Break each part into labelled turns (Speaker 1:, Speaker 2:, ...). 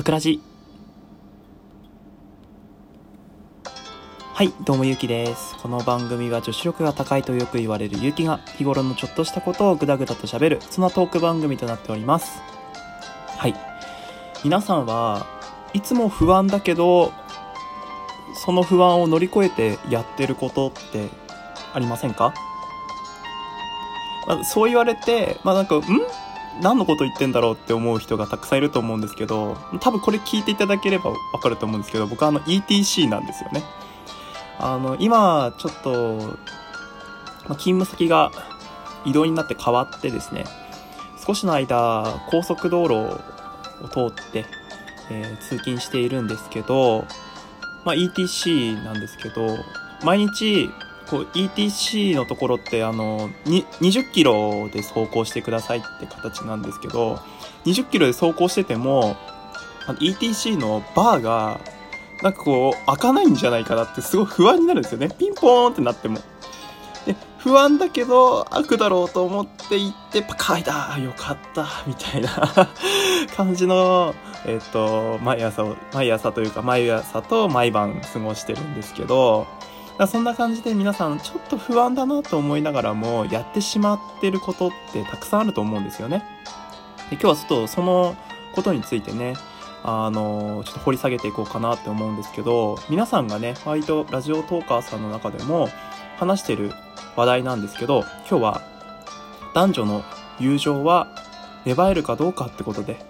Speaker 1: バクラジはい、どうもゆうきです。この番組は女子力が高いとよく言われるゆうきが日頃のちょっとしたことをぐだぐだと喋る、そんなトーク番組となっております。はい。皆さんはいつも不安だけど、その不安を乗り越えてやってることってありませんか？まあ、そう言われて、まあなんか、ん？何のこと言ってんだろうって思う人がたくさんいると思うんですけど、多分これ聞いていただければわかると思うんですけど、僕はあの ETC なんですよね。あの、今、ちょっと、ま、勤務先が移動になって変わってですね、少しの間、高速道路を通って、えー通勤しているんですけど、ま、ETC なんですけど、毎日、こう ETC のところってあの20キロで走行してくださいって形なんですけど20キロで走行してても ETC のバーがなんかこう開かないんじゃないかなってすごい不安になるんですよね。ピンポーンってなっても。で不安だけど開くだろうと思って行ってパカ開いたよかったみたいな 感じのえっ、と毎朝毎朝というか毎朝と毎晩過ごしてるんですけどだそんな感じで皆さんちょっと不安だなと思いながらもやってしまってることってたくさんあると思うんですよね。で今日はちょっとそのことについてね、あの、ちょっと掘り下げていこうかなって思うんですけど、皆さんがね、割とラジオトーカーさんの中でも話してる話題なんですけど、今日は男女の友情は芽生えるかどうかってことで、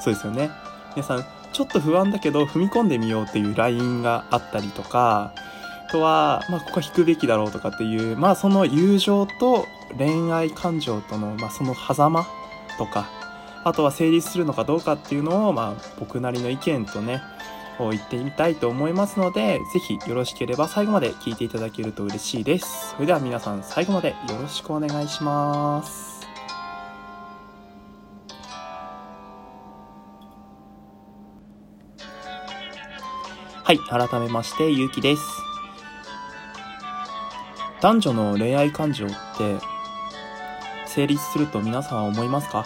Speaker 1: そうですよね。皆さん、ちょっと不安だけど踏み込んでみようっていうラインがあったりとか、とは、まあ、ここは引くべきだろうとかっていう、まあ、その友情と恋愛感情との、まあ、その狭間とか、あとは成立するのかどうかっていうのを、まあ、僕なりの意見とね、を言ってみたいと思いますので、ぜひよろしければ最後まで聞いていただけると嬉しいです。それでは皆さん最後までよろしくお願いします。はい、改めまして、ゆうきです。男女の恋愛感情って成立すると皆さんは思いますか？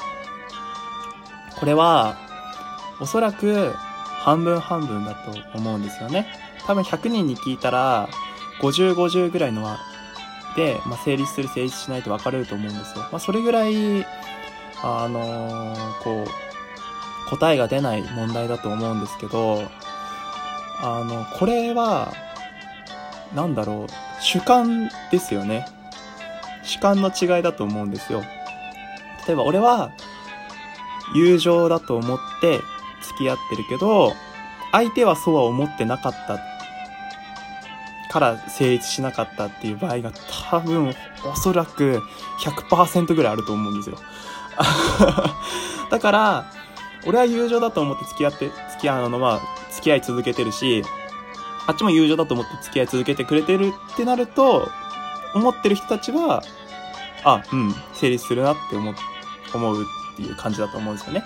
Speaker 1: これはおそらく半分半分だと思うんですよね。多分100人に聞いたら5050ぐらいのはで、まあ、成立する成立しないと分かれると思うんですよ、まあ、それぐらいあのーこう答えが出ない問題だと思うんですけどあのこれはなんだろう主観ですよね。主観の違いだと思うんですよ。例えば俺は友情だと思って付き合ってるけど相手はそうは思ってなかったから成立しなかったっていう場合が多分おそらく100%ぐらいあると思うんですよ。だから俺は友情だと思って付き合って付き合うのまあ付き合い続けてるしあっちも友情だと思って付き合い続けてくれてるってなると、思ってる人たちは、あ、うん、成立するなって思う、思うっていう感じだと思うんですよね。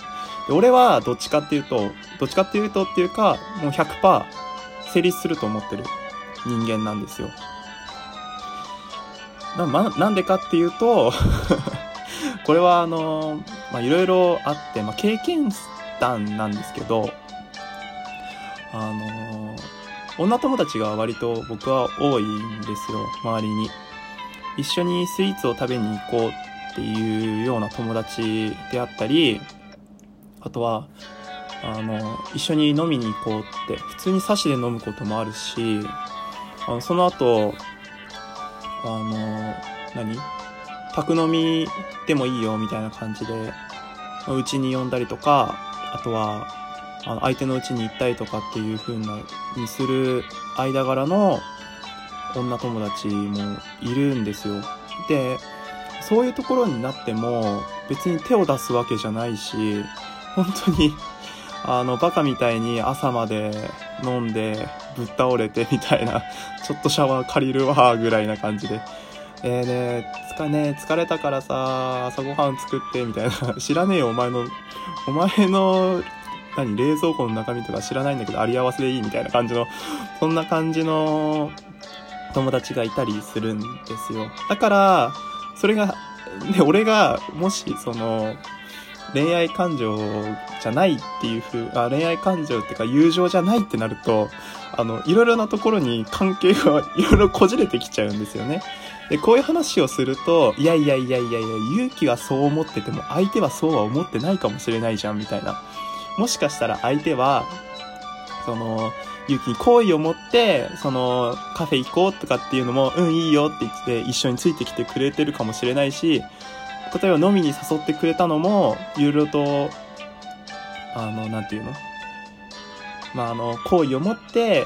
Speaker 1: で俺はどっちかっていうと、どっちかっていうとっていうか、もう100%成立すると思ってる人間なんですよ。な、ま、なんでかっていうと、これはあの、ま、いろいろあって、まあ、経験談なんですけど、あの女友達が割と僕は多いんですよ、周りに。一緒にスイーツを食べに行こうっていうような友達であったり、あとは、あの、一緒に飲みに行こうって、普通にサシで飲むこともあるし、あのその後、あの、何？宅飲みでもいいよみたいな感じで、うちに呼んだりとか、あとは、あの相手の家に行ったりとかっていう風なにする間柄の女友達もいるんですよ。で、そういうところになっても別に手を出すわけじゃないし、本当に、あの、バカみたいに朝まで飲んでぶっ倒れてみたいな、ちょっとシャワー借りるわ、ぐらいな感じで。えーね、つかね、疲れたからさ、朝ごはん作って、みたいな。知らねえよ、お前の、お前の何冷蔵庫の中身とか知らないんだけどあり合わせでいいみたいな感じのそんな感じの友達がいたりするんですよだからそれが、ね、俺がもしその恋愛感情じゃないっていうふう、あ恋愛感情っていうか友情じゃないってなると、あの、いろいろなところに関係が いろいろこじれてきちゃうんですよね。で、こういう話をすると、いやいやいやいやいや、勇気はそう思ってても相手はそうは思ってないかもしれないじゃん、みたいな。もしかしたら相手は、その、勇気に好意を持って、その、カフェ行こうとかっていうのも、うん、いいよって言って一緒についてきてくれてるかもしれないし、例えば飲みに誘ってくれたのも、いろいろと、あの、なんていうの？まあ、あの、好意を持って、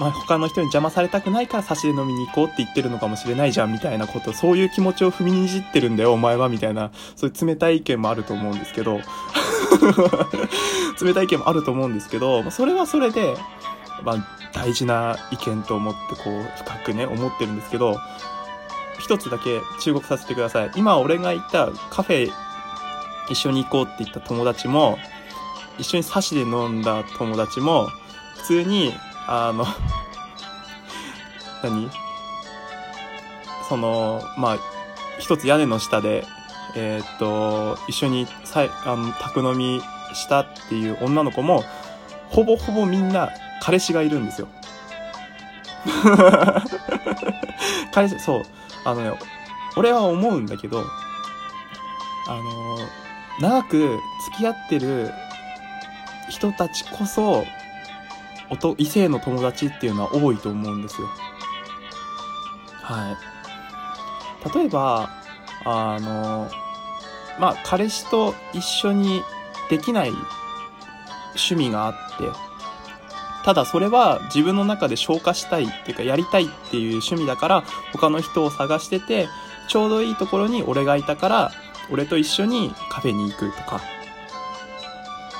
Speaker 1: まあ、他の人に邪魔されたくないから差しで飲みに行こうって言ってるのかもしれないじゃん、みたいなこと、そういう気持ちを踏みにじってるんだよ、お前は、みたいな、そういう冷たい意見もあると思うんですけど、冷たい意見もあると思うんですけど、それはそれで、まあ、大事な意見と思って、こう、深くね、思ってるんですけど、一つだけ忠告させてください。今俺が行ったカフェ一緒に行こうって言った友達も、一緒にサシで飲んだ友達も、普通に、あの 何？その、まあ、一つ屋根の下で、えー、っと、一緒にさい、あの、宅飲みしたっていう女の子も、ほぼほぼみんな彼氏がいるんですよ。彼氏、そう。あのね、俺は思うんだけど、あの、長く付き合ってる人たちこそ、異性の友達っていうのは多いと思うんですよ。はい。例えば、あの、まあ、彼氏と一緒にできない趣味があって、ただそれは自分の中で消化したいっていうかやりたいっていう趣味だから他の人を探しててちょうどいいところに俺がいたから俺と一緒にカフェに行くとか。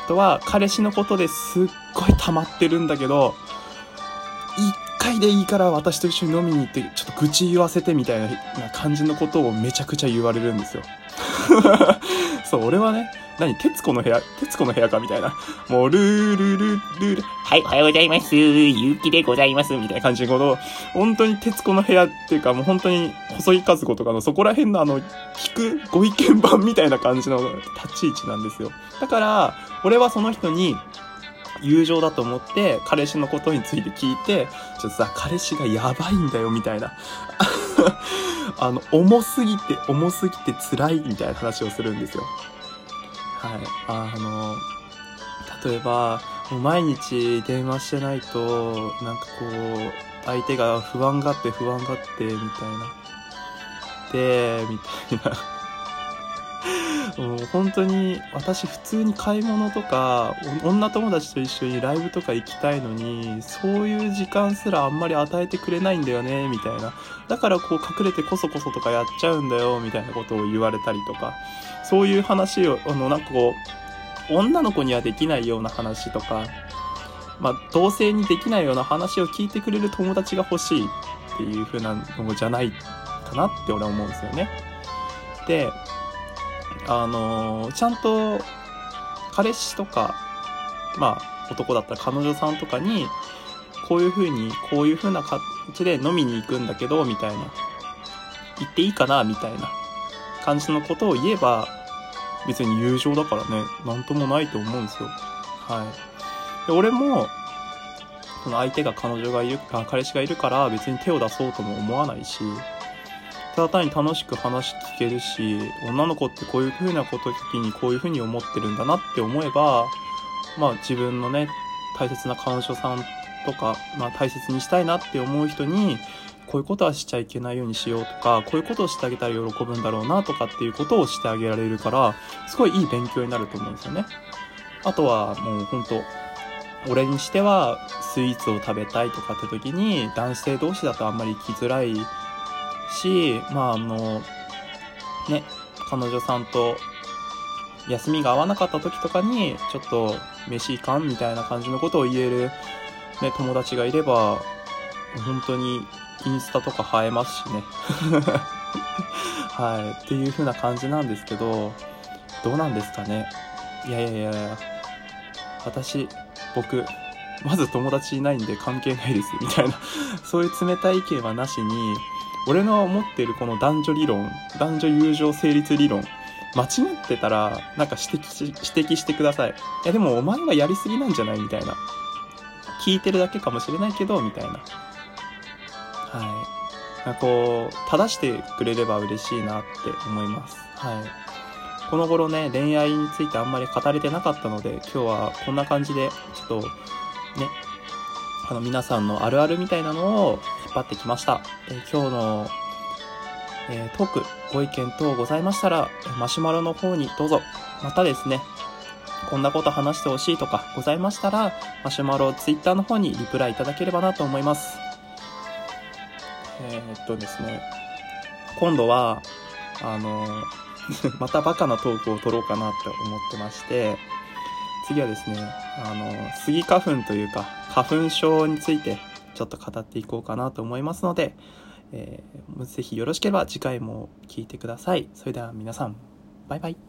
Speaker 1: あとは彼氏のことですっごい溜まってるんだけど一回でいいから私と一緒に飲みに行ってちょっと愚痴言わせてみたいな感じのことをめちゃくちゃ言われるんですよ。そう俺はね何徹子の部屋、徹子の部屋かみたいな。もう、ルールルールルはい、おはようございます。ゆうきでございます。みたいな感じのこと、本当に徹子の部屋っていうか、もう本当に、細井和子とかのそこら辺のあの、聞くご意見番みたいな感じの立ち位置なんですよ。だから、俺はその人に、友情だと思って、彼氏のことについて聞いて、ちょっとさ、彼氏がやばいんだよ、みたいな。あの、重すぎて、重すぎて辛い、みたいな話をするんですよ。はい。あの、例えば、もう毎日電話してないと、なんかこう、相手が不安があって不安がって、みたいな。で、みたいな。もう本当に私普通に買い物とか女友達と一緒にライブとか行きたいのにそういう時間すらあんまり与えてくれないんだよねみたいなだからこう隠れてこそこそとかやっちゃうんだよみたいなことを言われたりとかそういう話をあのなんかこう女の子にはできないような話とかまあ同性にできないような話を聞いてくれる友達が欲しいっていう風なのじゃないかなって俺は思うんですよね。で、あの、ちゃんと彼氏とか、まあ男だったら彼女さんとかに、こういう風に、こういう風な形で飲みに行くんだけど、みたいな。行っていいかな、みたいな感じのことを言えば、別に友情だからね、なんともないと思うんですよ。はい。で、俺も、その相手が彼女がいる、あ彼氏がいるから別に手を出そうとも思わないし、ただ単に楽しく話聞けるし、女の子ってこういう風なこと時にこういう風に思ってるんだなって思えば、まあ自分のね、大切な彼女さんとか、まあ大切にしたいなって思う人に、こういうことはしちゃいけないようにしようとか、こういうことをしてあげたら喜ぶんだろうなとかっていうことをしてあげられるから、すごいいい勉強になると思うんですよね。あとはもうほんと、俺にしてはスイーツを食べたいとかって時に男性同士だとあんまり行きづらいし、まああの、ね、彼女さんと休みが合わなかった時とかに、ちょっと飯行かんみたいな感じのことを言える、ね、友達がいれば、本当にインスタとか映えますしね。はい。っていう風な感じなんですけど、どうなんですかね。いやいやいやいや、私、僕、まず友達いないんで関係ないです、みたいな そういう冷たい意見はなしに、俺の思ってるこの男女理論、男女友情成立理論間違ってたら、なんか指摘し、指摘してください。いやでもお前はやりすぎなんじゃないみたいな。聞いてるだけかもしれないけど、みたいな。はいな。こう、正してくれれば嬉しいなって思います。はい。この頃ね、恋愛についてあんまり語れてなかったので、今日はこんな感じで、ちょっと、ね、あの皆さんのあるあるみたいなのを張ってきました。え、今日のえ、トーク、ご意見等ございましたら、マシュマロの方にどうぞ。またですね、こんなこと話してほしいとかございましたら、マシュマロ、ツイッターの方にリプライいただければなと思います。えー、っとですね、今度は、あの、またバカなトークを取ろうかなって思ってまして、次はですね、あの、スギ花粉というか、花粉症についてちょっと語っていこうかなと思いますので、えー、ぜひよろしければ次回も聴いてください。それでは皆さん、バイバイ。